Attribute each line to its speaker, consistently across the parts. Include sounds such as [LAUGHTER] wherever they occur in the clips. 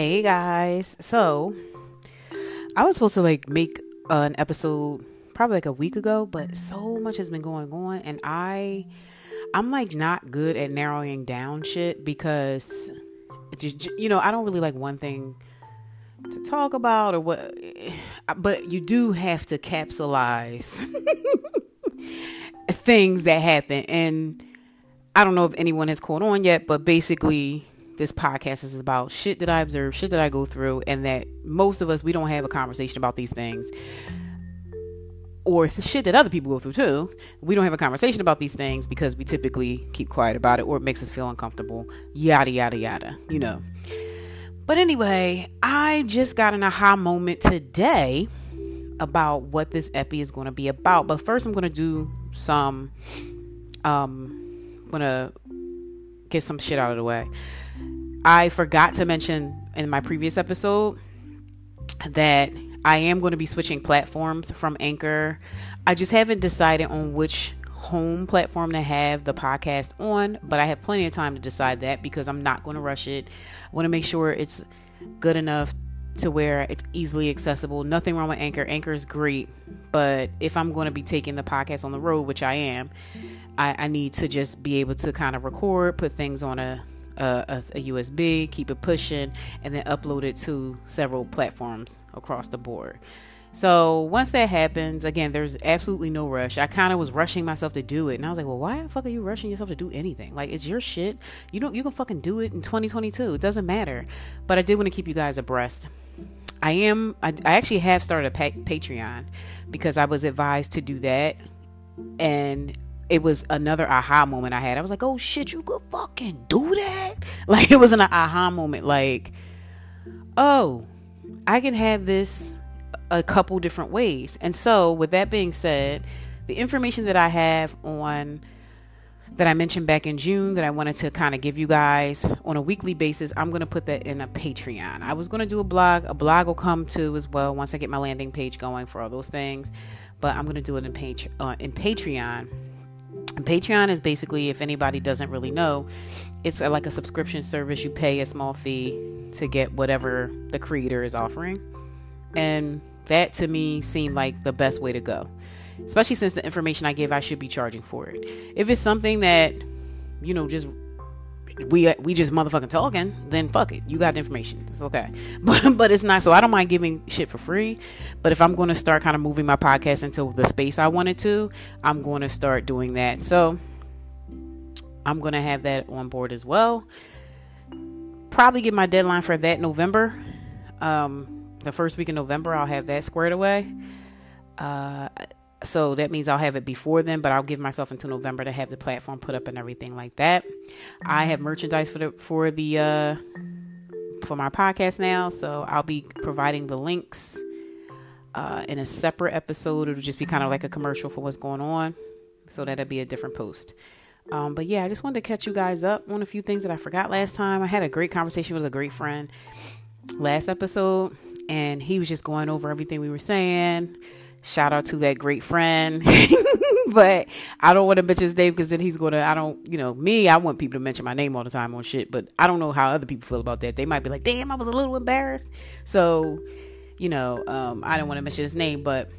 Speaker 1: Hey guys. So, I was supposed to like make uh, an episode probably like a week ago, but so much has been going on and I I'm like not good at narrowing down shit because just you know, I don't really like one thing to talk about or what but you do have to capsulize [LAUGHS] things that happen and I don't know if anyone has caught on yet, but basically this podcast is about shit that I observe, shit that I go through, and that most of us we don't have a conversation about these things. Or shit that other people go through too. We don't have a conversation about these things because we typically keep quiet about it or it makes us feel uncomfortable. Yada, yada, yada. You know. But anyway, I just got an aha moment today about what this epi is going to be about. But first, I'm going to do some. Um, I'm going to get some shit out of the way. I forgot to mention in my previous episode that I am going to be switching platforms from Anchor. I just haven't decided on which home platform to have the podcast on, but I have plenty of time to decide that because I'm not going to rush it. I want to make sure it's good enough to where it's easily accessible. Nothing wrong with Anchor. Anchor is great, but if I'm going to be taking the podcast on the road, which I am, I, I need to just be able to kind of record, put things on a a, a, USB, keep it pushing, and then upload it to several platforms across the board. So once that happens, again, there's absolutely no rush. I kind of was rushing myself to do it, and I was like, "Well, why the fuck are you rushing yourself to do anything? Like, it's your shit. You don't. You can fucking do it in 2022. It doesn't matter." But I did want to keep you guys abreast. I am. I, I actually have started a pa- Patreon because I was advised to do that, and it was another aha moment I had. I was like, oh shit, you could fucking do that. [LAUGHS] Like it was an aha moment. Like, oh, I can have this a couple different ways. And so, with that being said, the information that I have on that I mentioned back in June that I wanted to kind of give you guys on a weekly basis, I'm going to put that in a Patreon. I was going to do a blog. A blog will come too as well once I get my landing page going for all those things. But I'm going to do it in, page, uh, in Patreon Patreon is basically, if anybody doesn't really know, it's a, like a subscription service. You pay a small fee to get whatever the creator is offering. And that to me seemed like the best way to go, especially since the information I give, I should be charging for it. If it's something that, you know, just we we just motherfucking talking, then fuck it. You got the information. It's okay. [LAUGHS] But but it's not so I don't mind giving shit for free. But if I'm gonna start kind of moving my podcast into the space I wanted to, I'm gonna start doing that. So I'm gonna have that on board as well. Probably get my deadline for that November. Um the first week in November I'll have that squared away. Uh so that means I'll have it before then, but I'll give myself until November to have the platform put up and everything like that. I have merchandise for the for the uh for my podcast now, so I'll be providing the links uh in a separate episode. It'll just be kind of like a commercial for what's going on. So that'll be a different post. Um, but yeah, I just wanted to catch you guys up on a few things that I forgot last time. I had a great conversation with a great friend last episode, and he was just going over everything we were saying Shout out to that great friend. [LAUGHS] but I don't want to mention his name because then he's going to, I don't, you know, me, I want people to mention my name all the time on shit, but I don't know how other people feel about that. They might be like, damn, I was a little embarrassed. So, you know, um, I don't want to mention his name, but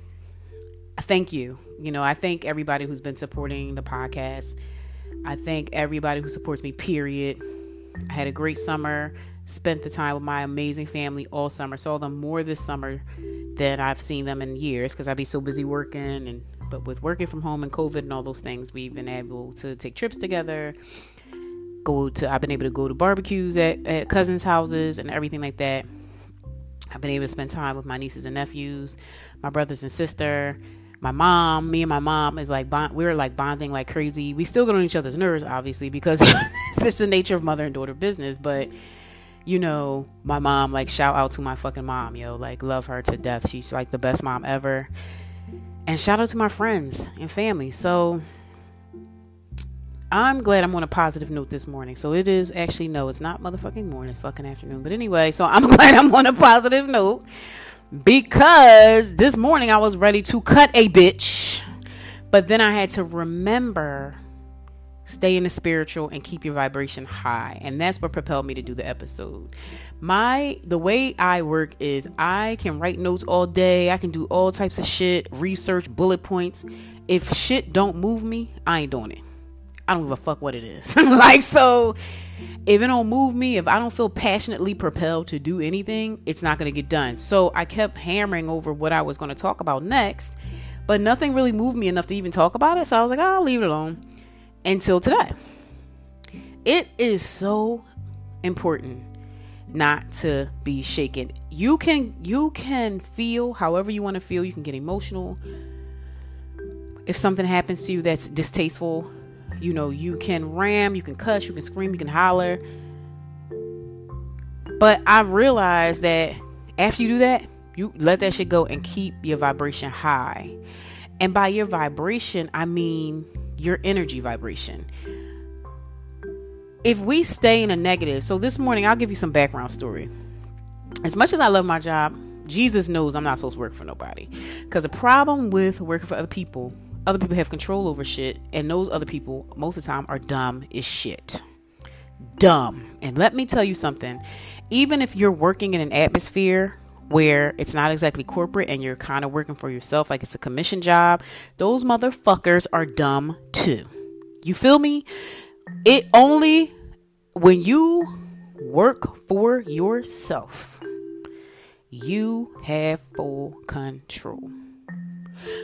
Speaker 1: thank you. You know, I thank everybody who's been supporting the podcast. I thank everybody who supports me, period. I had a great summer, spent the time with my amazing family all summer, saw them more this summer than I've seen them in years because I'd be so busy working and but with working from home and COVID and all those things, we've been able to take trips together. Go to I've been able to go to barbecues at, at cousins' houses and everything like that. I've been able to spend time with my nieces and nephews, my brothers and sister, my mom. Me and my mom is like bond, we were like bonding like crazy. We still get on each other's nerves, obviously, because [LAUGHS] it's just the nature of mother and daughter business. But you know, my mom, like, shout out to my fucking mom, yo. Like, love her to death. She's like the best mom ever. And shout out to my friends and family. So, I'm glad I'm on a positive note this morning. So, it is actually, no, it's not motherfucking morning, it's fucking afternoon. But anyway, so I'm [LAUGHS] glad I'm on a positive note because this morning I was ready to cut a bitch. But then I had to remember stay in the spiritual and keep your vibration high. And that's what propelled me to do the episode. My the way i work is i can write notes all day. I can do all types of shit research bullet points. If shit don't move me i ain't doing it. I don't give a fuck what it is. [LAUGHS] Like so if it don't move me if i don't feel passionately propelled to do anything it's not going to get done. So i kept hammering over what i was going to talk about next but nothing really moved me enough to even talk about it. So i was like oh, i'll leave it alone until today. It is so important not to be shaken. You can you can feel however you want to feel. You can get emotional. If something happens to you that's distasteful, you know, you can ram, you can cuss, you can scream, you can holler. But I realized that after you do that, you let that shit go and keep your vibration high. And by your vibration, I mean your energy vibration. If we stay in a negative, so this morning I'll give you some background story. As much as I love my job, Jesus knows I'm not supposed to work for nobody. Because the problem with working for other people, other people have control over shit, and those other people, most of the time, are dumb as shit. Dumb. And let me tell you something even if you're working in an atmosphere where it's not exactly corporate and you're kind of working for yourself, like it's a commission job, those motherfuckers are dumb too. You feel me? It only when you work for yourself, you have full control.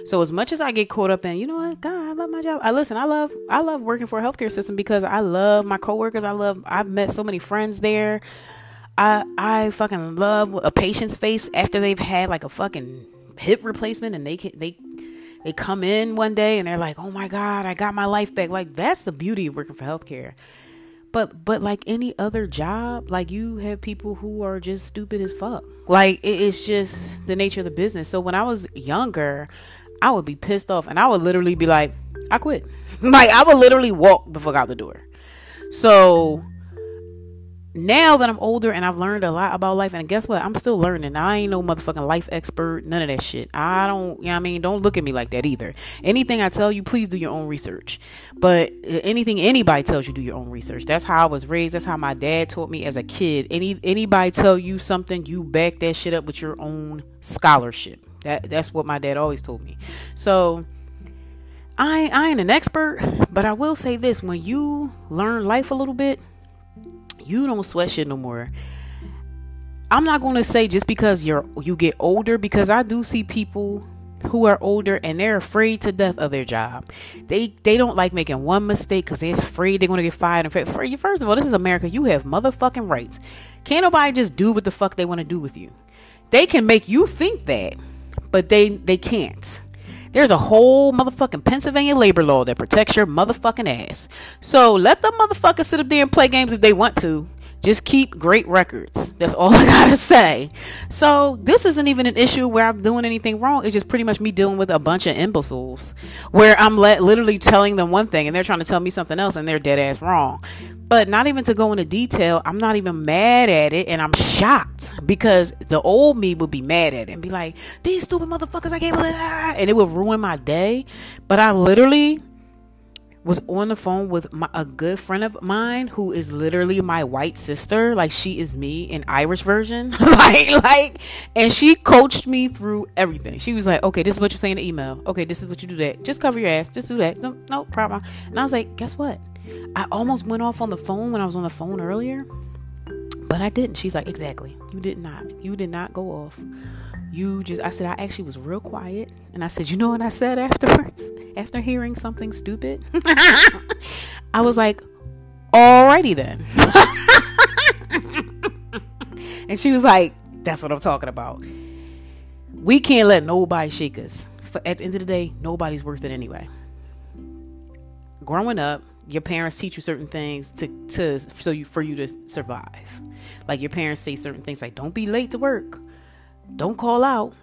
Speaker 1: So as much as I get caught up in, you know what, God, I love my job. I listen, I love I love working for a healthcare system because I love my coworkers. I love I've met so many friends there. I I fucking love a patient's face after they've had like a fucking hip replacement and they can they they come in one day and they're like, "Oh my god, I got my life back." Like that's the beauty of working for healthcare. But but like any other job, like you have people who are just stupid as fuck. Like it, it's just the nature of the business. So when I was younger, I would be pissed off and I would literally be like, "I quit." [LAUGHS] like I would literally walk the fuck out the door. So now that I'm older and I've learned a lot about life, and guess what? I'm still learning. I ain't no motherfucking life expert, none of that shit. I don't, you know I mean? Don't look at me like that either. Anything I tell you, please do your own research. But uh, anything anybody tells you, do your own research. That's how I was raised. That's how my dad taught me as a kid. Any anybody tell you something, you back that shit up with your own scholarship. That that's what my dad always told me. So I I ain't an expert, but I will say this: when you learn life a little bit you don't sweat shit no more. I'm not going to say just because you're you get older because I do see people who are older and they're afraid to death of their job. They they don't like making one mistake because they're afraid they're gonna get fired. And you, first of all, this is America. You have motherfucking rights. Can't nobody just do what the fuck they want to do with you. They can make you think that, but they they can't. There's a whole motherfucking Pennsylvania labor law that protects your motherfucking ass. So let the motherfuckers sit up there and play games if they want to. Just keep great records. That's all [LAUGHS] I gotta say. So this isn't even an issue where I'm doing anything wrong. It's just pretty much me dealing with a bunch of imbeciles where I'm let, literally telling them one thing and they're trying to tell me something else and they're dead ass wrong. But not even to go into detail, I'm not even mad at it and I'm shocked because the old me would be mad at it and be like, these stupid motherfuckers, I can't believe that. And it would ruin my day. But I literally was on the phone with my, a good friend of mine who is literally my white sister. Like she is me in irish version. [LAUGHS] Like like and she coached me through everything. She was like okay this is what you say in the email. Okay this is what you do that. Just cover your ass. Just do that. No, no problem. And i was like guess what i almost went off on the phone when i was on the phone earlier but i didn't. She's like exactly. You did not. You did not go off. You just i said i actually was real quiet. And i said you know what i said afterwards? [LAUGHS] After hearing something stupid i was like alrighty then. [LAUGHS] And she was like that's what i'm talking about. We can't let nobody shake us. For, at the end of the day nobody's worth it anyway. Growing up your parents teach you certain things to to so you for you to survive like your parents say certain things like don't be late to work don't call out.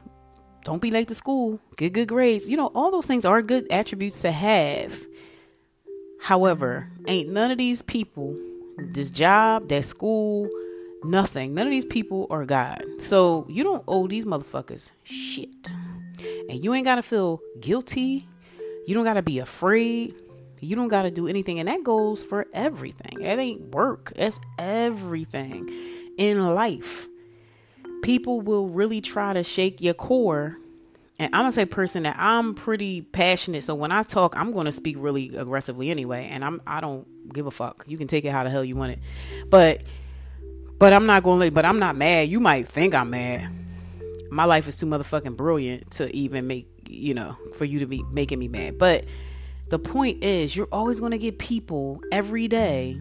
Speaker 1: Don't be late to school. Get good grades. You know, all those things are good attributes to have. However, ain't none of these people, this job, that school, nothing. None of these people are God. So you don't owe these motherfuckers shit. And you ain't gotta feel guilty. You don't gotta be afraid. You don't got to do anything. And that goes for everything. It ain't work, it's everything in life. People will really try to shake your core. And I'm gonna say person that I'm pretty passionate. So when I talk, I'm gonna speak really aggressively anyway. And I'm I don't give a fuck. You can take it how the hell you want it. But but I'm not gonna but I'm not mad. You might think I'm mad. My life is too motherfucking brilliant to even make you know, for you to be making me mad. But the point is, you're always going to get people every day,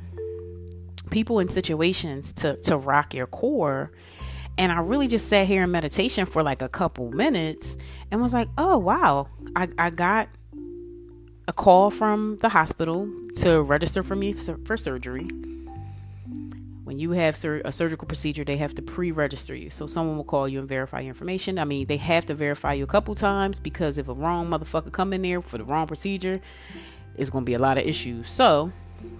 Speaker 1: people in situations to, to rock your core. And I really just sat here in meditation for like a couple minutes and was like, oh, wow, I, I got a call from the hospital to register for me for surgery when you have sur- a surgical procedure, they have to pre-register you. So someone will call you and verify your information. I mean, they have to verify you a couple times because if a wrong motherfucker come in there for the wrong procedure, it's going to be a lot of issues. So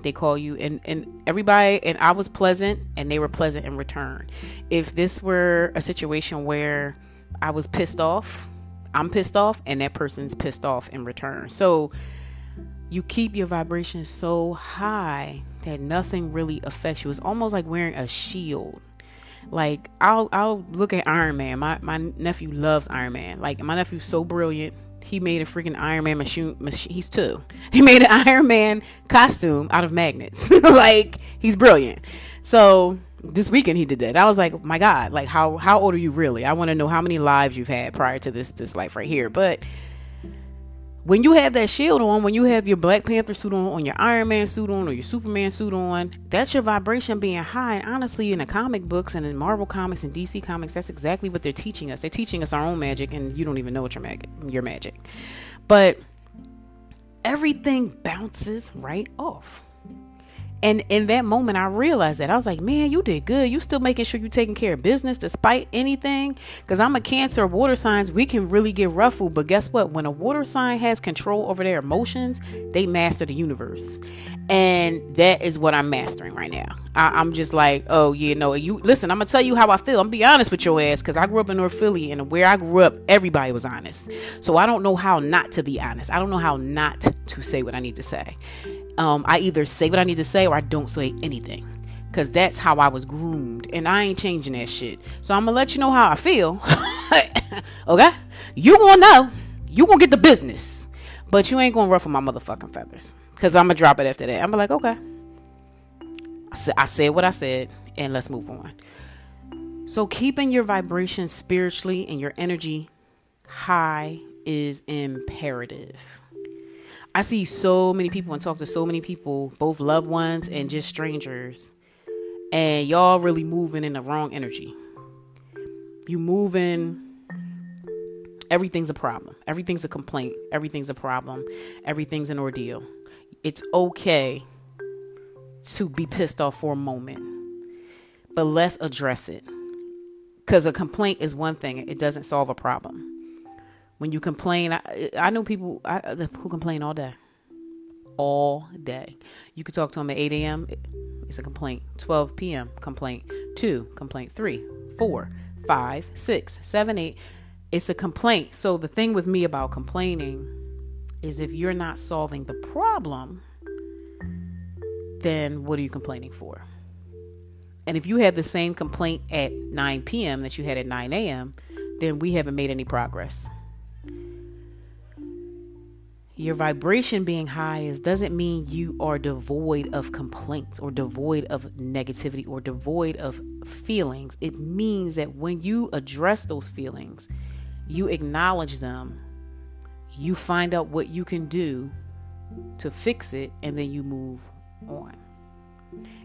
Speaker 1: they call you and and everybody and I was pleasant and they were pleasant in return. If this were a situation where I was pissed off, I'm pissed off and that person's pissed off in return. So you keep your vibration so high that nothing really affects you. It's almost like wearing a shield. Like I'll I'll look at Iron Man. My my nephew loves Iron Man. Like my nephew's so brilliant. He made a freaking Iron Man machine. machine he's two. He [LAUGHS] made an Iron Man costume out of magnets. [LAUGHS] like he's brilliant. So this weekend he did that. I was like, my God, like how how old are you really? I want to know how many lives you've had prior to this this life right here. But when you have that shield on, when you have your Black Panther suit on, on your Iron Man suit on, or your Superman suit on, that's your vibration being high. And honestly, in the comic books and in Marvel comics and DC comics, that's exactly what they're teaching us. They're teaching us our own magic, and you don't even know what your magic, your magic. But everything bounces right off. And in that moment, I realized that I was like, man, you did good. You still making sure you're taking care of business despite anything. Because I'm a Cancer, water signs, we can really get ruffled. But guess what? When a water sign has control over their emotions, they master the universe. And that is what I'm mastering right now. I, am just like, oh, you know, you listen, I'm going to tell you how I feel. I'm going to be honest with your ass because I grew up in North Philly and where I grew up, everybody was honest. So I don't know how not to be honest. I don't know how not to say what I need to say um, I either say what I need to say or I don't say anything. Cause that's how I was groomed, and I ain't changing that shit. So I'm gonna let you know how I feel. [LAUGHS] okay, you gonna know, you gonna get the business, but you ain't gonna ruffle my motherfucking feathers. Cause I'm gonna drop it after that. I'm be like, okay, I I said what I said, and let's move on. So keeping your vibration spiritually and your energy high is imperative. I see so many people and talk to so many people, both loved ones and just strangers, and y'all really moving in the wrong energy. You moving everything's a problem. Everything's a complaint. Everything's a problem. Everything's an ordeal. It's okay to be pissed off for a moment, but let's address it. Because a complaint is one thing, it doesn't solve a problem when you complain, I, I know people I, who complain all day. All day. You could talk to them at 8 a.m. It's a complaint. 12 p.m. complaint. 2 complaint. 3, 4, 5, 6, 7, 8. It's a complaint. So the thing with me about complaining is if you're not solving the problem, then what are you complaining for? And if you had the same complaint at 9 p.m. that you had at 9 a.m., then we haven't made any progress your vibration being high is doesn't mean you are devoid of complaints or devoid of negativity or devoid of feelings. It means that when you address those feelings, you acknowledge them, you find out what you can do to fix it, and then you move on.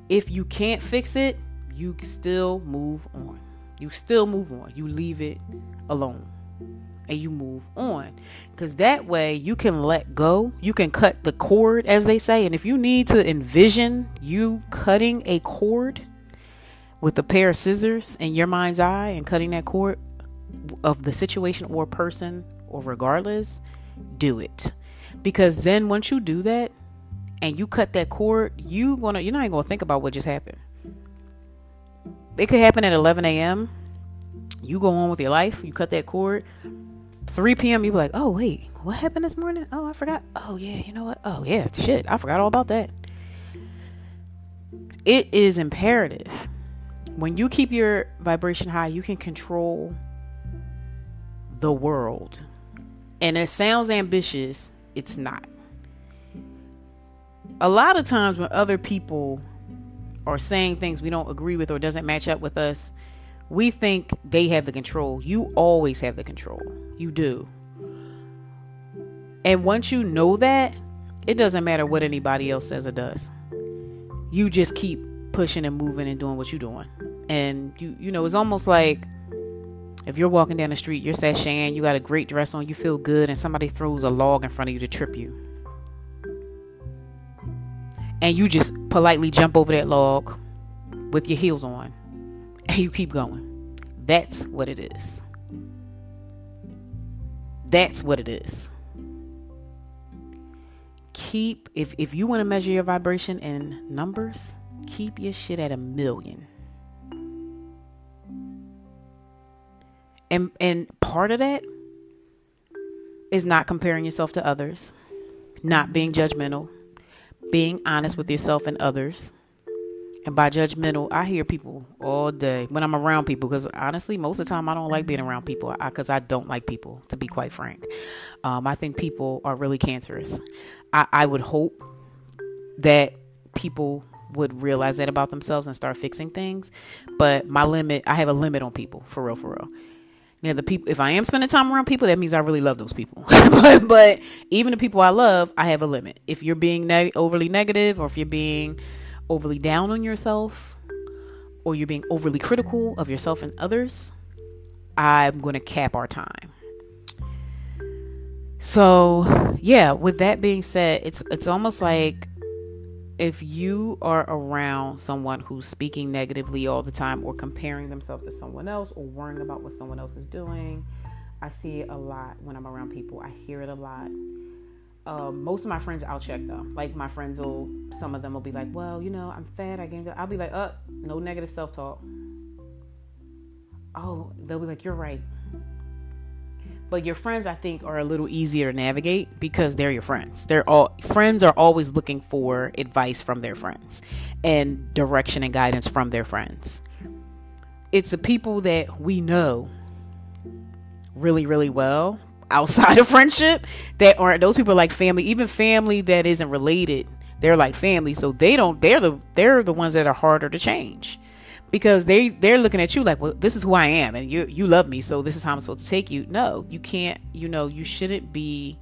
Speaker 1: If you can't fix it, you still move on. You still move on. You leave it alone and you move on. Because that way you can let go. You can cut the cord, as they say. And if you need to envision you cutting a cord with a pair of scissors in your mind's eye and cutting that cord of the situation or person or regardless, do it. Because then once you do that and you cut that cord, you gonna you're not even gonna think about what just happened. It could happen at 11 a.m. You go on with your life. You cut that cord 3 p.m., you be like, oh, wait, what happened this morning? Oh, I forgot. Oh, yeah, you know what? Oh, yeah, shit, I forgot all about that. It is imperative. When you keep your vibration high, you can control the world. And it sounds ambitious, it's not. A lot of times when other people are saying things we don't agree with or doesn't match up with us, we think they have the control. You always have the control. You do. And once you know that, it doesn't matter what anybody else says or does. You just keep pushing and moving and doing what you're doing. And you you know, it's almost like if you're walking down the street, you're sashaying, you got a great dress on, you feel good, and somebody throws a log in front of you to trip you. And you just politely jump over that log with your heels on and you keep going. That's what it is. That's what it is. Keep if if you want to measure your vibration in numbers, keep your shit at a million. And and part of that is not comparing yourself to others, not being judgmental, being honest with yourself and others and by judgmental, I hear people all day when I'm around people because honestly, most of the time I don't like being around people because I, I, don't like people, to be quite frank. Um, I think people are really cancerous. I, I would hope that people would realize that about themselves and start fixing things. But my limit, I have a limit on people, for real, for real. Now, the people, if I am spending time around people, that means I really love those people. [LAUGHS] but, but, even the people I love, I have a limit. If you're being ne- overly negative or if you're being overly down on yourself or you're being overly critical of yourself and others, I'm going to cap our time. So, yeah, with that being said, it's it's almost like if you are around someone who's speaking negatively all the time or comparing themselves to someone else or worrying about what someone else is doing, I see it a lot when I'm around people. I hear it a lot um, most of my friends I'll check though. Like my friends will, some of them will be like, "Well, you know, I'm fat. I gained." I'll be like, "Uh, no negative self talk." Oh, they'll be like, "You're right." But your friends, I think, are a little easier to navigate because they're your friends. They're all friends are always looking for advice from their friends and direction and guidance from their friends. It's the people that we know really, really well outside of [LAUGHS] friendship that aren't those people are like family. Even family that isn't related they're like family. So they don't they're the they're the ones that are harder to change because they they're looking at you like well this is who i am and you you love me so this is how i'm supposed to take you. No you can't you know you shouldn't be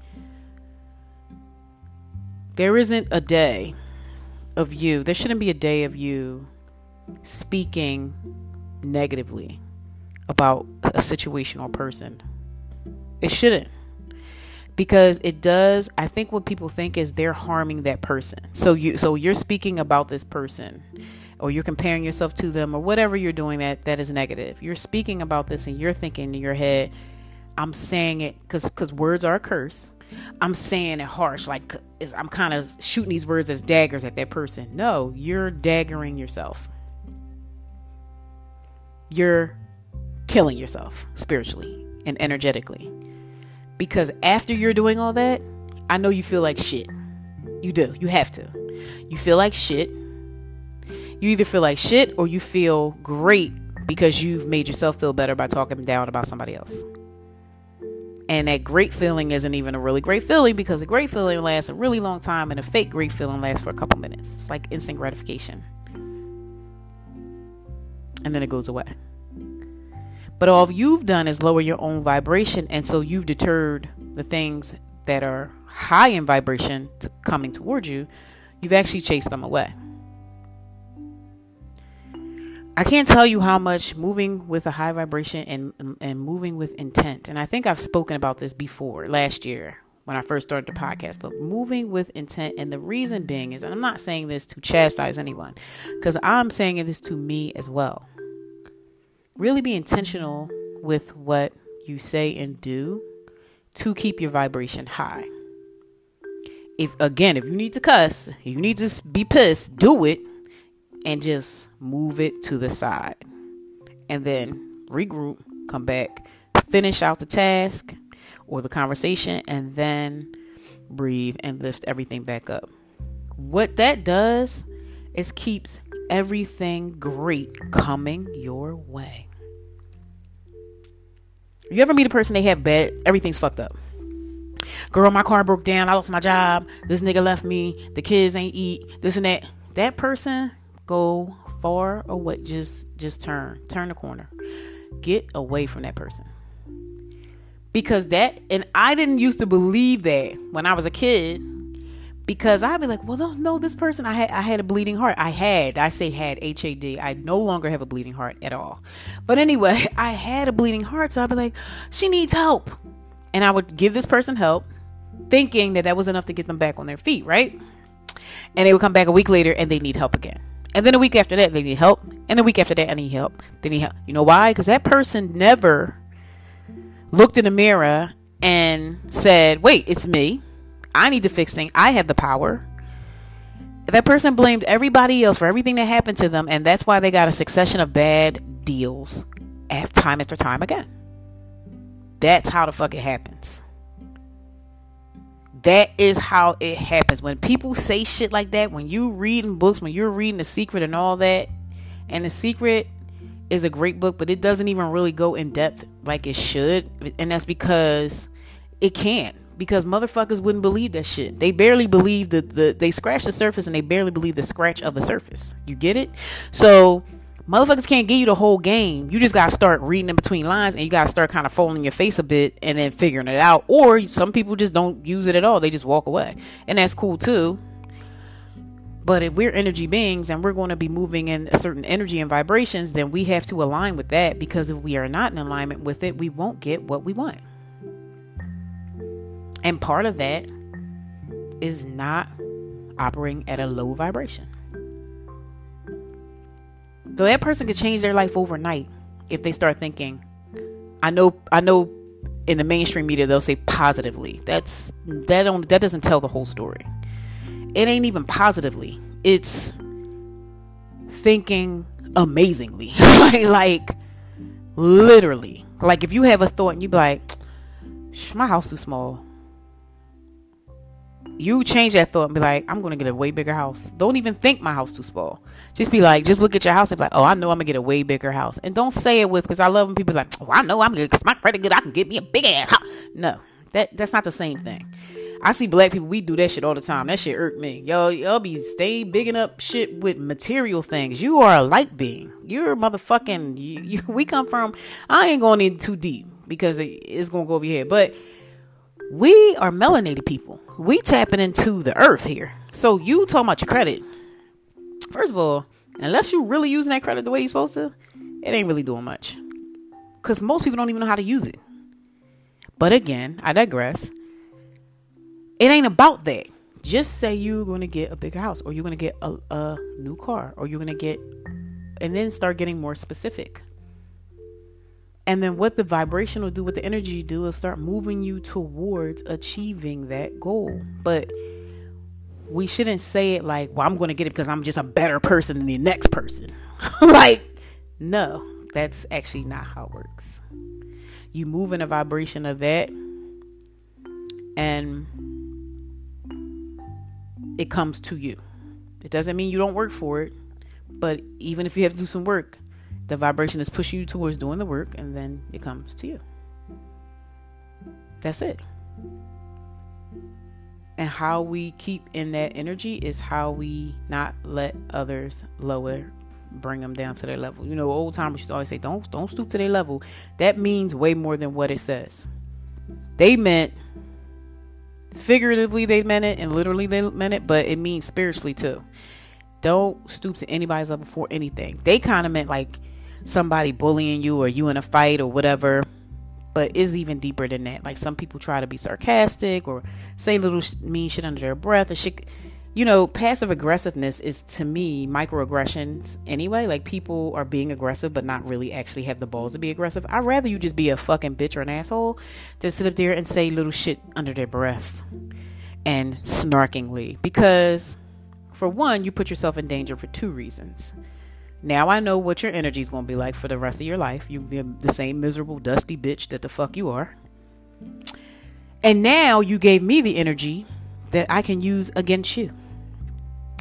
Speaker 1: there isn't a day of you there shouldn't be a day of you speaking negatively about a situation or person it shouldn't. Because it does I think what people think is they're harming that person. So you so you're speaking about this person or you're comparing yourself to them or whatever you're doing that that is negative. You're speaking about this and you're thinking in your head I'm saying it cuz cuz words are a curse. I'm saying it harsh like I'm kind of shooting these words as daggers at that person. No, you're daggering yourself. You're killing yourself spiritually and energetically. Because after you're doing all that, I know you feel like shit. You do. You have to. You feel like shit. You either feel like shit or you feel great because you've made yourself feel better by talking down about somebody else. And that great feeling isn't even a really great feeling because a great feeling lasts a really long time and a fake great feeling lasts for a couple minutes. It's like instant gratification. And then it goes away. But all you've done is lower your own vibration, and so you've deterred the things that are high in vibration to coming towards you. You've actually chased them away. I can't tell you how much moving with a high vibration and and moving with intent. And I think I've spoken about this before last year when I first started the podcast, but moving with intent and the reason being is and I'm not saying this to chastise anyone cuz I'm saying this to me as well really be intentional with what you say and do to keep your vibration high. If again, if you need to cuss, you need to be pissed, do it and just move it to the side. And then regroup, come back, finish out the task, or the conversation and then breathe and lift everything back up. What that does is keeps everything great coming your way. You ever meet a person they have bad everything's fucked up. Girl, my car broke down, I lost my job, this nigga left me, the kids ain't eat, this and that. That person go far away. Just just turn. Turn the corner. Get away from that person. Because that and I didn't used to believe that when I was a kid because I'd be like, well, no, this person, I had, I had a bleeding heart. I had, I say had, H A D. I no longer have a bleeding heart at all. But anyway, [LAUGHS] I had a bleeding heart, so I'd be like, she needs help, and I would give this person help, thinking that that was enough to get them back on their feet, right? And they would come back a week later and they need help again. And then a week after that, they need help. And a week after that, I need help. They need help. You know why? Because that person never looked in the mirror and said, wait, it's me. I need to fix things. I have the power. That person blamed everybody else for everything that happened to them, and that's why they got a succession of bad deals time after time again. That's how the fuck it happens. That is how it happens. When people say shit like that, when you reading books, when you're reading The Secret and all that, and The Secret is a great book, but it doesn't even really go in depth like it should. And that's because it can't because motherfuckers wouldn't believe that shit. They barely believe the, the they scratch the surface and they barely believe the scratch of the surface. You get it? So motherfuckers can't give you the whole game. You just gotta start reading in between lines and you gotta start kind of folding your face a bit and then figuring it out. Or some people just don't use it at all. They just walk away. And that's cool too. But if we're energy beings and we're going to be moving in a certain energy and vibrations, then we have to align with that because if we are not in alignment with it, we won't get what we want. And part of that is not operating at a low vibration. So that person could change their life overnight if they start thinking. I know I know in the mainstream media they'll say positively. That's that don't that doesn't tell the whole story. It ain't even positively. It's thinking amazingly. [LAUGHS] like literally. Like if you have a thought and you be like, my house too small you change that thought and be like, I'm gonna get a way bigger house. Don't even think my house too small. Just be like, just look at your house and be like, oh, I know I'm gonna get a way bigger house. And don't say it with because I love when people like, oh, I know I'm good because my credit good. I can get me a big ass house. No, that that's not the same thing. I see black people, we do that shit all the time. That shit irk me. Yo, y'all be stay bigging up shit with material things. You are a light being. You're a motherfucking. You, you, [LAUGHS] we come from. I ain't going in too deep because it, it's gonna go over your head, but we are melanated people. We tapping into the earth here. So you talking about your credit. First of all, unless you really using that credit the way you're supposed to, it ain't really doing much. Because most people don't even know how to use it. But again, I digress. It ain't about that. Just say you're to get a bigger house or you're to get a, a new car or you're to get, and then start getting more specific. And then what the vibration will do, what the energy do, will start moving you towards achieving that goal. But we shouldn't say it like, well, I'm going to get it because I'm just a better person than the next person. [LAUGHS] like, no, that's actually not how it works. You move in a vibration of that, and it comes to you. It doesn't mean you don't work for it, but even if you have to do some work, the vibration is pushing you towards doing the work and then it comes to you. That's it. And how we keep in that energy is how we not let others lower bring them down to their level. You know old timers used always say don't don't stoop to their level. That means way more than what it says. They meant figuratively they meant it and literally they meant it but it means spiritually too. Don't stoop to anybody's level for anything. They kind of meant like somebody bullying you or you in a fight or whatever but is even deeper than that. Like some people try to be sarcastic or say little mean shit under their breath shit. You know passive aggressiveness is to me microaggressions anyway. Like people are being aggressive but not really actually have the balls to be aggressive. I'd rather you just be a fucking bitch or an asshole than sit up there and say little shit under their breath and snarkingly. Because for one you put yourself in danger for two reasons now I know what your energy is going to be like for the rest of your life. You'll be the same miserable, dusty bitch that the fuck you are. And now you gave me the energy that I can use against you.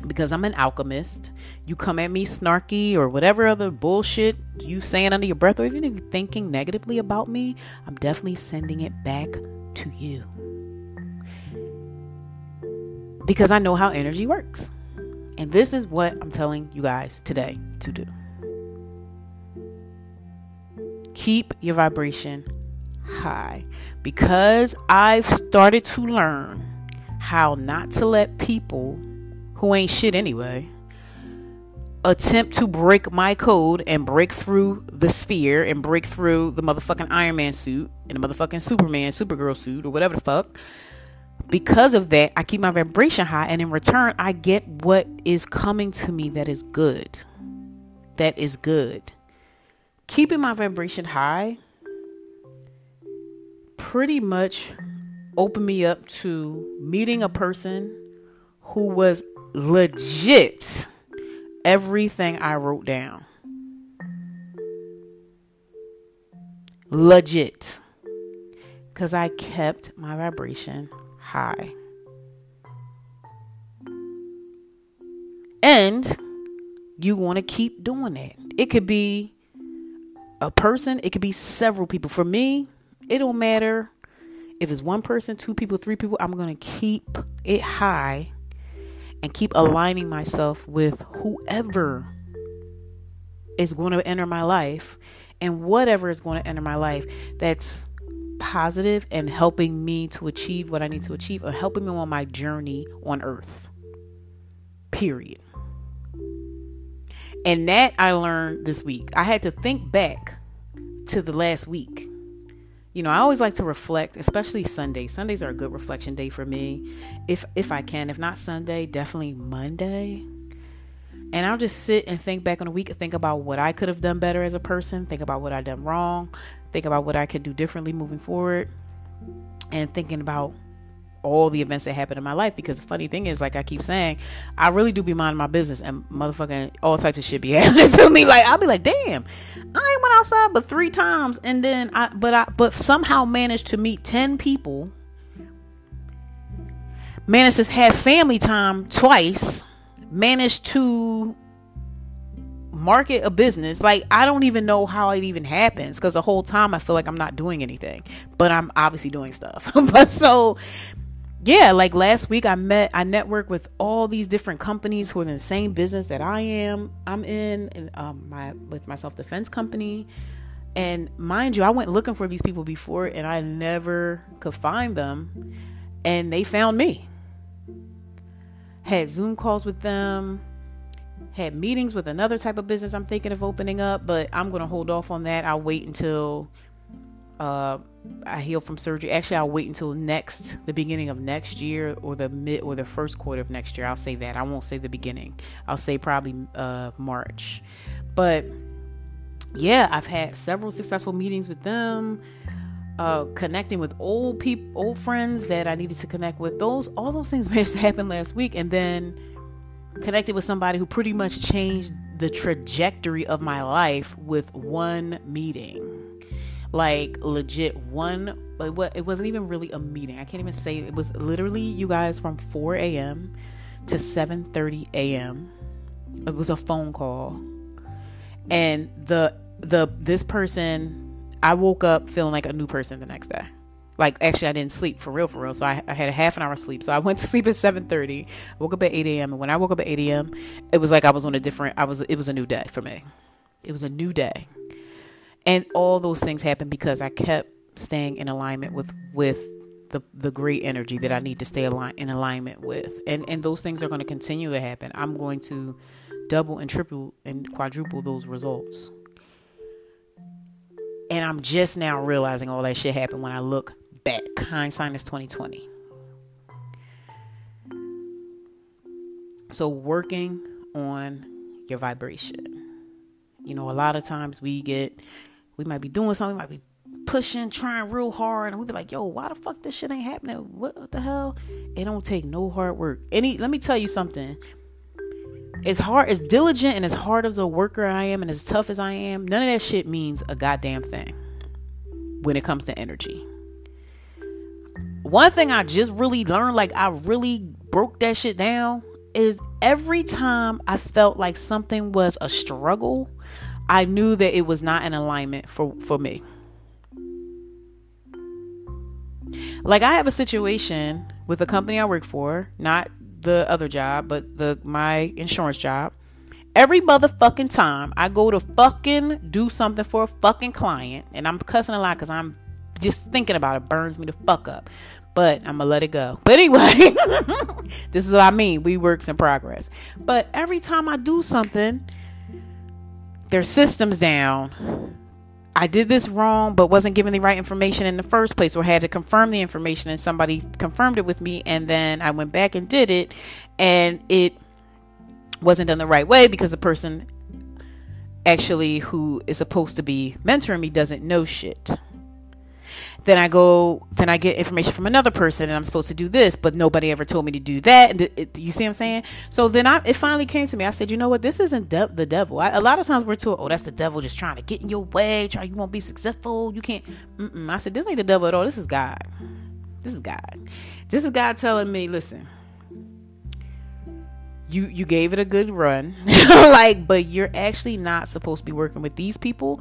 Speaker 1: Because I'm an alchemist. You come at me snarky or whatever other bullshit you saying under your breath, or even if you're thinking negatively about me, I'm definitely sending it back to you. Because I know how energy works. And this is what I'm telling you guys today to do. Keep your vibration high because I've started to learn how not to let people who ain't shit anyway attempt to break my code and break through the sphere and break through the motherfucking Iron Man suit and the motherfucking Superman, Supergirl suit or whatever the fuck. Because of that, I keep my vibration high and in return, I get what is coming to me that is good. That is good. Keeping my vibration high pretty much opened me up to meeting a person who was legit everything I wrote down. Legit. Because I kept my vibration high. And you want to keep doing that. It could be a person, it could be several people. For me, it don't matter if it's one person, two people, three people. I'm going to keep it high and keep aligning myself with whoever is going to enter my life and whatever is going to enter my life that's positive and helping me to achieve what I need to achieve or helping me on my journey on earth. Period. And that I learned this week. I had to think back to the last week you know, I always like to reflect, especially Sundays. Sundays are a good reflection day for me, if if I can. If not Sunday, definitely Monday. And I'll just sit and think back on a week, think about what I could have done better as a person, think about what I done wrong, think about what I could do differently moving forward, and thinking about all the events that happened in my life. Because the funny thing is like I keep saying I really do be minding my business and motherfucking all types of shit be [LAUGHS] happening to me. Like I'll be like damn I ain't went outside but three times and then I but I but somehow managed to meet 10 people. Managed to have family time twice managed to market a business like i don't even know how it even happens because the whole time i feel like i'm not doing anything but i'm obviously doing stuff [LAUGHS] but so yeah, like last week I met I networked with all these different companies who are in the same business that I am. I'm in and um my with my self defense company. And mind you, I went looking for these people before and I never could find them. And they found me. Had Zoom calls with them, had meetings with another type of business I'm thinking of opening up, but I'm gonna hold off on that. I'll wait until uh I heal from surgery. Actually, I'll wait until next, the beginning of next year or the mid or the first quarter of next year. I'll say that. I won't say the beginning. I'll say probably uh, March. But yeah, I've had several successful meetings with them. Uh, connecting with old people, old friends that I needed to connect with. Those, all those things [LAUGHS] managed to happen last week, and then connected with somebody who pretty much changed the trajectory of my life with one meeting. Like legit one but what it wasn't even really a meeting. I can't even say it was literally you guys from 4 a.m to 7:30 a.m it was a phone call. And the the this person i woke up feeling like a new person the next day. Like actually i didn't sleep for real for real. So i, I had a half an hour sleep. So i went to [LAUGHS] sleep at 7.30 woke up at 8 a.m and when i woke up at 8 a.m it was like i was on a different i was it was a new day for me. It was a new day. And all those things happened because I kept staying in alignment with with the the great energy that I need to stay aligned in alignment with. And and those things are going to continue to happen. I'm going to double and triple and quadruple those results. And I'm just now realizing all that shit happened when I look back. Hindsight is 2020. So working on your vibration. You know, a lot of times we get we might be doing something, we might be pushing, trying real hard, and we be like, yo, why the fuck this shit ain't happening? What the hell? It don't take no hard work. Any let me tell you something. As hard as diligent and as hard as a worker I am and as tough as I am, none of that shit means a goddamn thing when it comes to energy. one thing I just really learned, like I really broke that shit down, is every time I felt like something was a struggle, I knew that it was not in alignment for, for me. Like I have a situation with a company I work for, not the other job, but the my insurance job. Every motherfucking time I go to fucking do something for a fucking client, and I'm cussing a lot because I'm just thinking about it burns me the fuck up. But I'm gonna let it go. [LAUGHS] But anyway, [LAUGHS] this is what I mean. We works in progress. But every time I do something, their systems down. I did this wrong, but wasn't given the right information in the first place, or had to confirm the information, and somebody confirmed it with me, and then I went back and did it, and it wasn't done the right way because the person actually who is supposed to be mentoring me doesn't know shit then I go, then I get information from another person, and I'm supposed to do this, but nobody ever told me to do that. It, you see what I'm saying? So then I, it finally came to me. I said, you know what? This isn't de- the devil. I, a lot of times we're told, oh, that's the devil just trying to get in your way. Try, you won't be successful. You can't. Mm-mm. I said, this ain't the devil at all. This is God. This is God. This is God telling me, listen. You you gave it a good run, [LAUGHS] like, but you're actually not supposed to be working with these people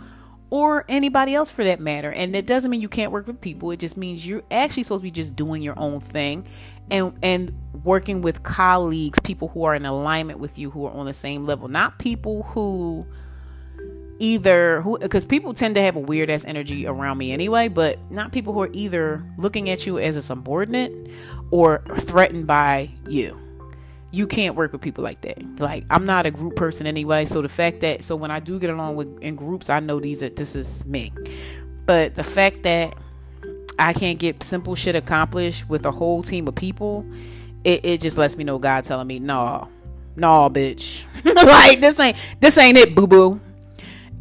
Speaker 1: or anybody else for that matter. And it doesn't mean you can't work with people. It just means you're actually supposed to be just doing your own thing and and working with colleagues, people who are in alignment with you who are on the same level, not people who either who because people tend to have a weird ass energy around me anyway, but not people who are either looking at you as a subordinate or threatened by you you can't work with people like that. Like I'm not a group person anyway, so the fact that so when I do get along with in groups, I know these are this is me. But the fact that I can't get simple shit accomplished with a whole team of people, it, it just lets me know God telling me, no, no, bitch. [LAUGHS] like this ain't this ain't it, boo boo.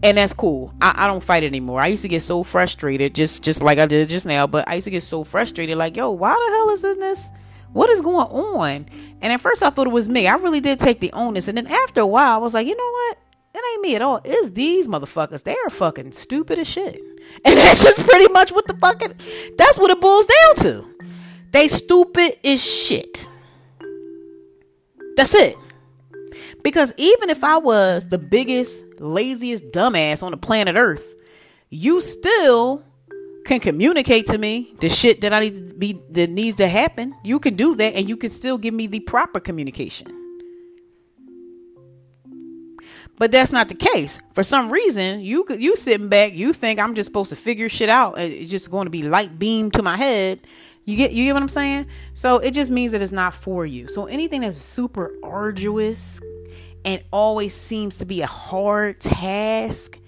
Speaker 1: And that's cool. I, I don't fight anymore. I used to get so frustrated, just just like I did just now. But I used to get so frustrated, like, yo, why the hell is this? What is going on? And at first I thought it was me. I really did take the onus. And then after a while, I was like, you know what? It ain't me at all. It's these motherfuckers. They are fucking stupid as shit. [LAUGHS] And that's just pretty much what the fucking that's what it boils down to. They stupid as shit. That's it. Because even if I was the biggest, laziest dumbass on the planet Earth, you still can communicate to me the shit that I need to be that needs to happen, you can do that and you can still give me the proper communication. But that's not the case. For some reason, you you sitting back, you think I'm just supposed to figure shit out. Uh, it's just going to be light beam to my head. You get you get what I'm saying? So it just means that it's not for you. So anything that's super arduous and always seems to be a hard task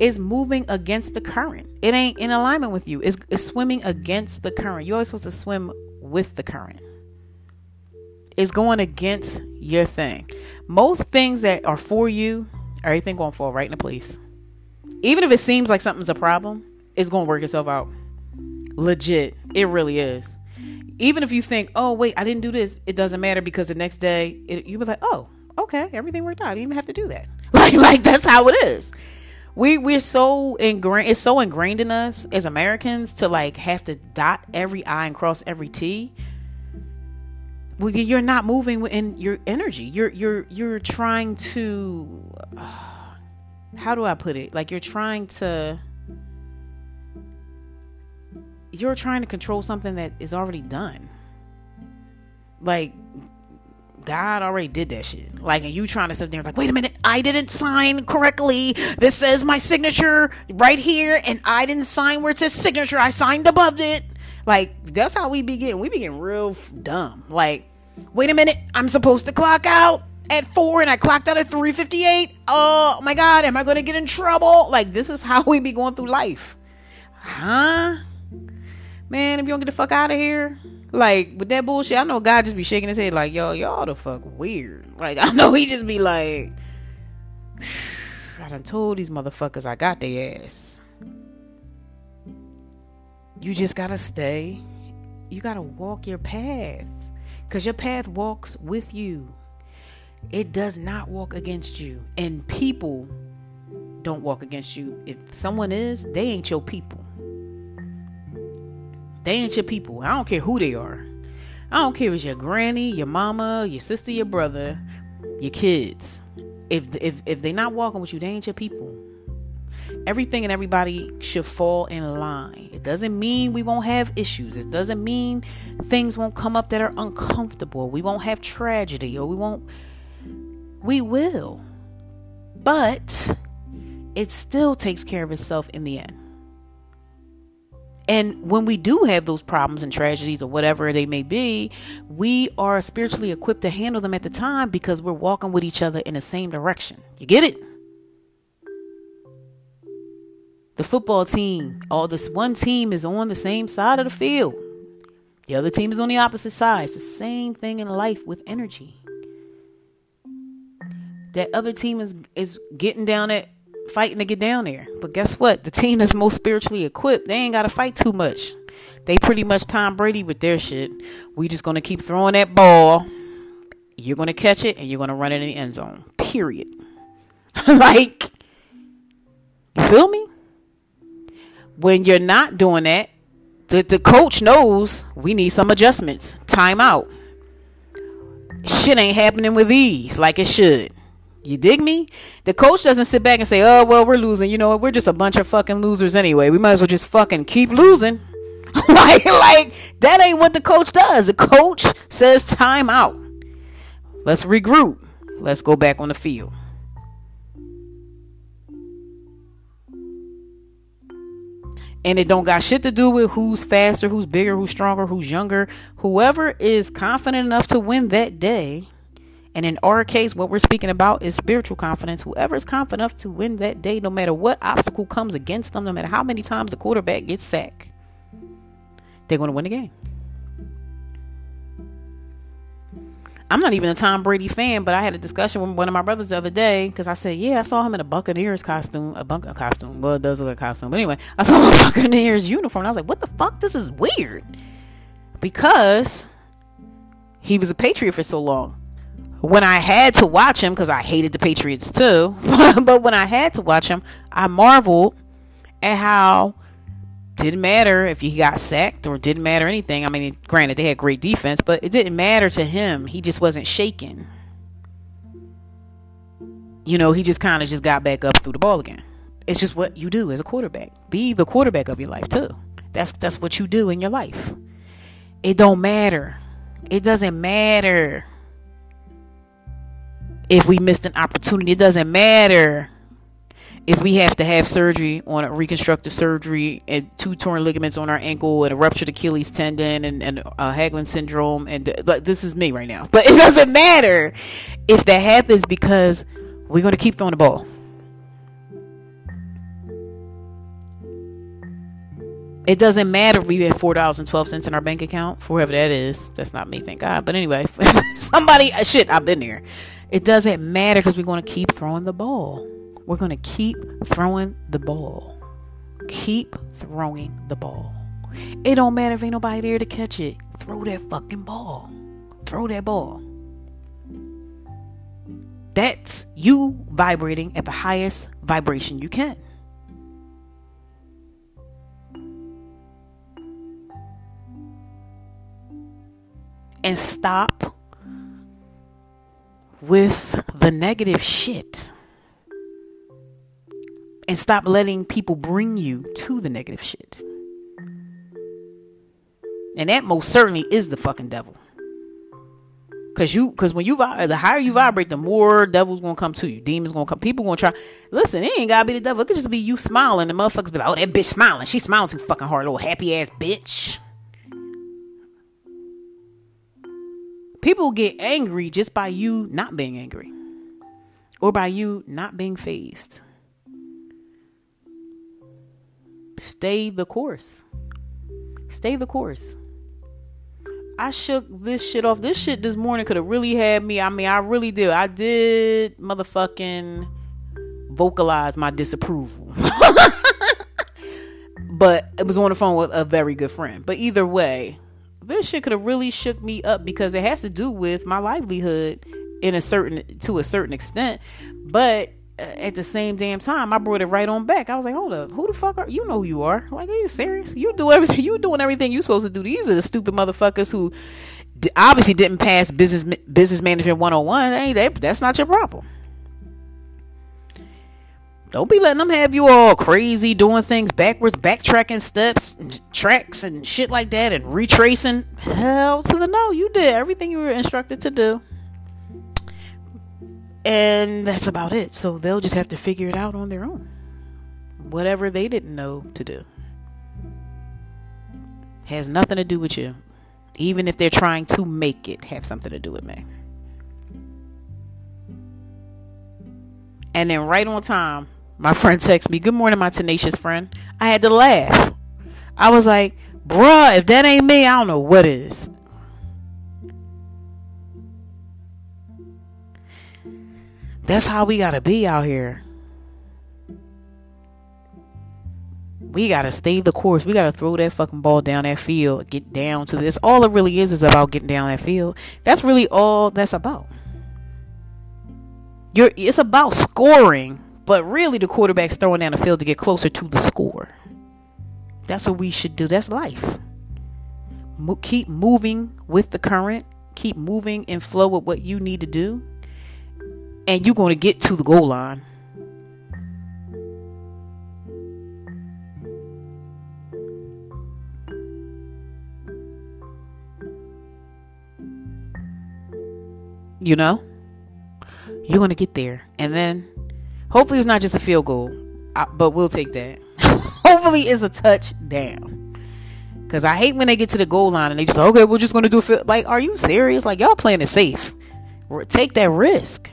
Speaker 1: is moving against the current. It ain't in alignment with you. It's, it's swimming against the current. You're always supposed to swim with the current. It's going against your thing. Most things that are for you, everything going fall right into place. Even if it seems like something's a problem, it's going to work itself out. Legit. It really is. Even if you think, oh, wait, I didn't do this, it doesn't matter because the next day, it, you'll be like, oh, okay, everything worked out. I didn't even have to do that. [LAUGHS] Like, like that's how it is we we're so ingrained it's so ingrained in us as Americans to like have to dot every I and cross every T. Well, you're not moving in your energy. You're you're you're trying to uh, how do I put it? Like you're trying to you're trying to control something that is already done. Like God already did that shit. Like, and you trying to sit there like, wait a minute, I didn't sign correctly. This says my signature right here, and I didn't sign where it says signature. I signed above it. Like, that's how we begin. We begin real f- dumb. Like, wait a minute, I'm supposed to clock out at four, and I clocked out at three fifty eight. Oh my God, am I gonna get in trouble? Like, this is how we be going through life, huh? Man, if you don't get the fuck out of here, like with that bullshit, I know God just be shaking his head like, yo, y'all the fuck weird. [LAUGHS] Like I know he just be like, I done told these motherfuckers I got their ass. You just gotta stay. You gotta walk your path. Cause your path walks with you. It does not walk against you. And people don't walk against you. If someone is, they ain't your people. They ain't your people. I don't care who they are. I don't care if it's your granny, your mama, your sister, your brother, your kids. If if if they not walking with you, they ain't your people. Everything and everybody should fall in line. It doesn't mean we won't have issues. It doesn't mean things won't come up that are uncomfortable. We won't have tragedy or we won't we will. But it still takes care of itself in the end. And when we do have those problems and tragedies or whatever they may be, we are spiritually equipped to handle them at the time because we're walking with each other in the same direction. You get it? The football team, all this one team is on the same side of the field. The other team is on the opposite side. It's the same thing in life with energy. That other team is is getting down at fighting to get down there. But guess what? The team that's most spiritually equipped, they ain't got to fight too much. They pretty much Tom Brady with their shit. We just going to keep throwing that ball. You're going to catch it and you're going to run it in the end zone. Period. [LAUGHS] like, you feel me? When you're not doing that, the, the coach knows we need some adjustments. Time out. Shit ain't happening with these like it should. You dig me? The coach doesn't sit back and say, "Oh, well, we're losing. You know? We're just a bunch of fucking losers anyway. We might as well just fucking keep losing." [LAUGHS] like, like that ain't what the coach does. The coach says, "Time out. Let's regroup. Let's go back on the field." And it don't got shit to do with who's faster, who's bigger, who's stronger, who's younger. Whoever is confident enough to win that day and in our case, what we're speaking about is spiritual confidence. Whoever is confident enough to win that day, no matter what obstacle comes against them, no matter how many times the quarterback gets sacked, they're going to win the game. I'm not even a Tom Brady fan, but I had a discussion with one of my brothers the other day because I said, "Yeah, I saw him in a Buccaneers costume, a bunker costume. Well, it does look like a costume, but anyway, I saw him in a [LAUGHS] Buccaneers uniform. I was like, "What the fuck? This is weird," because he was a Patriot for so long when I had to watch him, because I hated the Patriots too, [LAUGHS] but when I had to watch him, I marveled at how didn't matter if he got sacked or didn't matter anything. I mean, granted, they had great defense, but it didn't matter to him. He just wasn't shaken. You know, he just kind of just got back up through the ball again. It's just what you do as a quarterback. Be the quarterback of your life too. That's that's what you do in your life. It don't matter. It doesn't matter if we missed an opportunity. It doesn't matter if we have to have surgery on a reconstructive surgery and two torn ligaments on our ankle and a ruptured Achilles tendon and, and a Haglund syndrome. And like, this is me right now. But it [LAUGHS] doesn't matter if that happens because we're going to keep throwing the ball. It doesn't matter if we have four dollars and twelve cents in our bank account, for whoever that is. That's not me, thank God. But anyway, [LAUGHS] somebody uh, shit, I've been there. It doesn't matter because we're going to keep throwing the ball. We're going to keep throwing the ball. Keep throwing the ball. It don't matter if ain't nobody there to catch it. Throw that fucking ball. Throw that ball. That's you vibrating at the highest vibration you can. And stop with the negative shit and stop letting people bring you to the negative shit. And that most certainly is the fucking devil. Cause you, cause when you the higher you vibrate, the more devils gonna come to you. Demons gonna come. People gonna try. Listen, it ain't gotta be the devil. It could just be you smiling. The motherfuckers be like, "Oh, that bitch smiling. She smiling too fucking hard, little happy ass bitch." People get angry just by you not being angry or by you not being phased. Stay the course. Stay the course. I shook this shit off. This shit this morning could have really had me. I mean, I really did. I did motherfucking vocalize my disapproval. [LAUGHS] but it was on the phone with a very good friend. But either way, this shit could have really shook me up because it has to do with my livelihood in a certain to a certain extent but uh, at the same damn time, I brought it right on back. I was like, hold up, who the fuck are you? Know who you are? Like, are you serious? You do everything. You doing everything you're supposed to do. These are the stupid motherfuckers who obviously didn't pass business business management 101. Hey, that, that's not your problem. Don't be letting them have you all crazy doing things backwards, backtracking steps, tracks, and shit like that, and retracing. Hell to the no. You did everything you were instructed to do. And that's about it. So they'll just have to figure it out on their own. Whatever they didn't know to do has nothing to do with you. Even if they're trying to make it have something to do with me. And then right on time, my friend texted me, Good morning, my tenacious friend. I had to laugh. I was like, Bruh, if that ain't me, I don't know what is. That's how we gotta be out here. We gotta stay the course. We gotta throw that fucking ball down that field. Get down to this. All it really is is about getting down that field. That's really all that's about. You're it's about scoring, but really the quarterback's throwing down the field to get closer to the score. That's what we should do. That's life. Mo- keep moving with the current. Keep moving in flow with what you need to do and you're going to get to the goal line. You know, you're going to get there. And then hopefully it's not just a field goal, but we'll take that. [LAUGHS] hopefully it's a touchdown. Because I hate when they get to the goal line and they just, okay, we're just going to do it. Like, are you serious? Like, y'all playing it safe. Take that risk.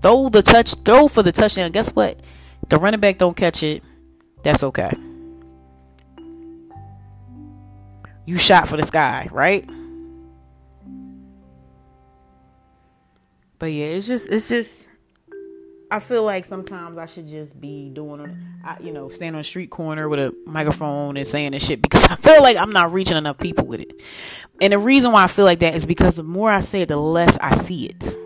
Speaker 1: Throw the touch, throw for the touchdown. Guess what? The running back don't catch it. That's okay. You shot for the sky, right? But yeah, it's just it's just I feel like sometimes I should just be doing, I, you know, stand on a street corner with a microphone and saying this shit because [LAUGHS] I feel like I'm not reaching enough people with it. And the reason why I feel like that is because the more I say it, the less I see it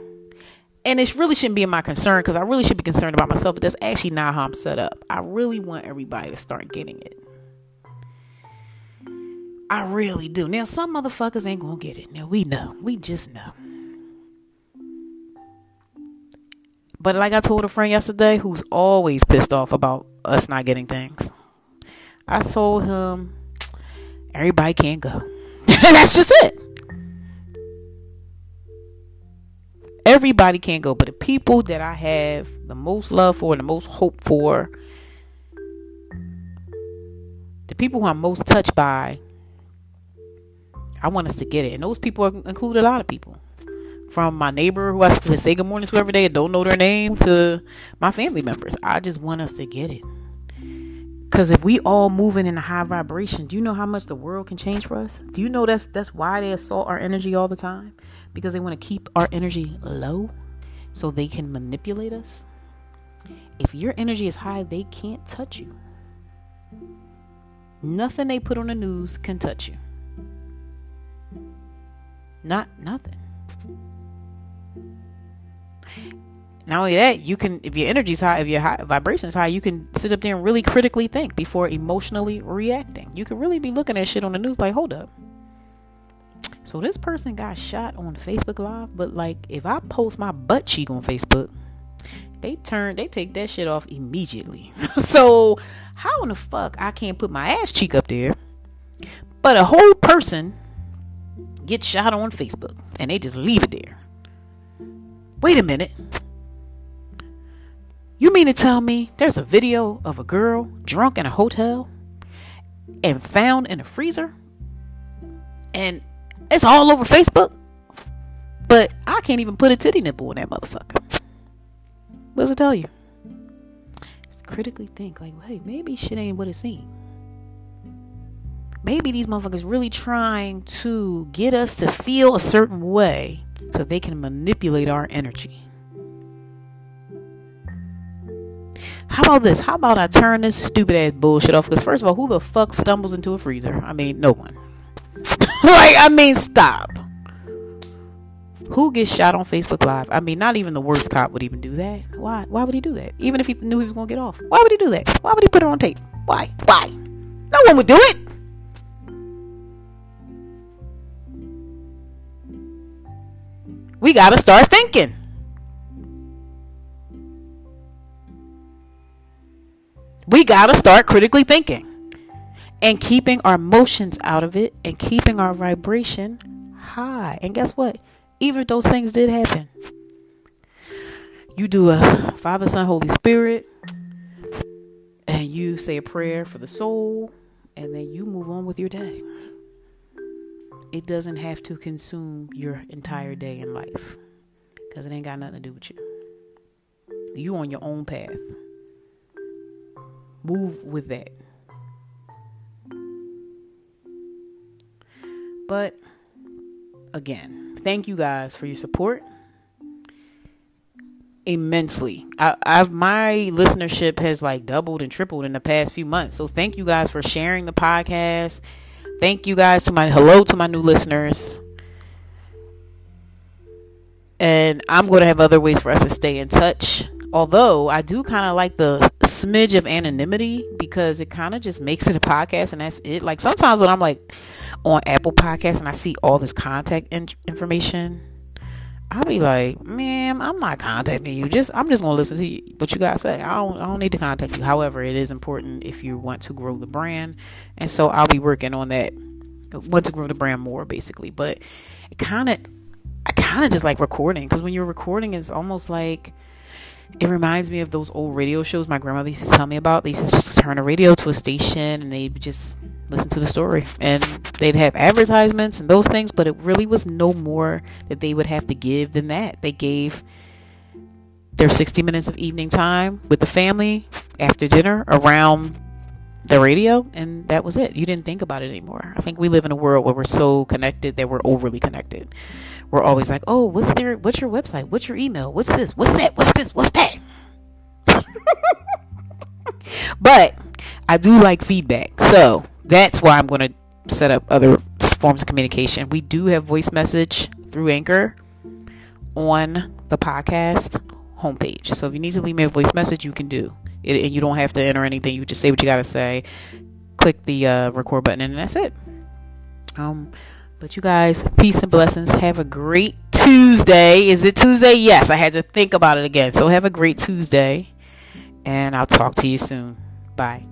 Speaker 1: and it really shouldn't be my concern because I really should be concerned about myself, but that's actually not how I'm set up. I really want everybody to start getting it. I really do. Now, some motherfuckers ain't gonna get it. Now, we know. We just know. But like I told a friend yesterday who's always pissed off about us not getting things, I told him, everybody can't go. [LAUGHS] that's just it. Everybody can't go, but the people that I have the most love for and the most hope for, the people who I'm most touched by, I want us to get it. And those people include a lot of people. From my neighbor who I say good morning to every day and don't know their name to my family members. I just want us to get it. Cause if we all moving in a high vibration, do you know how much the world can change for us? Do you know that's that's why they assault our energy all the time? Because they want to keep our energy low so they can manipulate us. If your energy is high, they can't touch you. Nothing they put on the news can touch you. Not nothing. Not only that, you can if your energy's high, if your high, vibration is high, you can sit up there and really critically think before emotionally reacting. You can really be looking at shit on the news like, hold up. So this person got shot on Facebook Live, but like if I post my butt cheek on Facebook, they turn they take that shit off immediately. [LAUGHS] so how in the fuck I can't put my ass cheek up there, but a whole person gets shot on Facebook and they just leave it there. Wait a minute. You mean to tell me there's a video of a girl drunk in a hotel and found in a freezer? And it's all over Facebook? But I can't even put a titty nipple in that motherfucker. What does it tell you? critically think, like, hey, maybe shit ain't what it seems. Maybe these motherfuckers really trying to get us to feel a certain way so they can manipulate our energy. How about this? How about I turn this stupid ass bullshit off? Because first of all, who the fuck stumbles into a freezer? I mean, no one. [LAUGHS] like, I mean, stop. Who gets shot on Facebook Live? I mean, not even the worst cop would even do that. Why? Why would he do that? Even if he knew he was going to get off. Why would he do that? Why would he put it on tape? Why? Why? No one would do it. We got to start thinking. We got to start critically thinking and keeping our emotions out of it and keeping our vibration high. And guess what? Even if those things did happen, you do a Father, Son, Holy Spirit, and you say a prayer for the soul, and then you move on with your day. It doesn't have to consume your entire day in life because it ain't got nothing to do with you. You on your own path. Move with that. But again, thank you guys for your support immensely. I, have my listenership has like doubled and tripled in the past few months. So thank you guys for sharing the podcast. Thank you guys to my hello to my new listeners. And I'm going to have other ways for us to stay in touch. Although I do kind of like the smidge of anonymity because it kind of just makes it a podcast and that's it. Like sometimes when I'm like on Apple Podcasts and I see all this contact in- information, I'll be like, man, I'm not contacting you. Just I'm just gonna listen to you, what you guys say. I don't I don't need to contact you. However, it is important if you want to grow the brand, and so I'll be working on that. Want to grow the brand more, basically. But it kind of, I kind of just like recording because when you're recording, it's almost like it reminds me of those old radio shows my grandmother used to tell me about. They used to just turn a radio to a station and they'd just listen to the story. And they'd have advertisements and those things, but it really was no more that they would have to give than that. They gave their 60 minutes of evening time with the family after dinner around the radio and that was it you didn't think about it anymore i think we live in a world where we're so connected that we're overly connected we're always like oh what's their what's your website? What's your email? What's this? What's that? What's this? What's that? [LAUGHS] But i do like feedback. So that's why i'm going to set up other forms of communication. We do have voice message through anchor on the podcast homepage. So if you need to leave me a voice message you can do. It, and you don't have to enter anything. You just say what you got to say. Click the uh, record button, and that's it. Um, but you guys, peace and blessings. Have a great Tuesday. Is it Tuesday? Yes, I had to think about it again. So have a great Tuesday, and I'll talk to you soon. Bye.